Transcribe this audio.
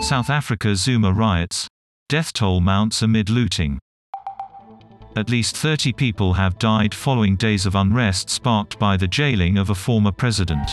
South Africa Zuma riots. Death toll mounts amid looting. At least 30 people have died following days of unrest sparked by the jailing of a former president.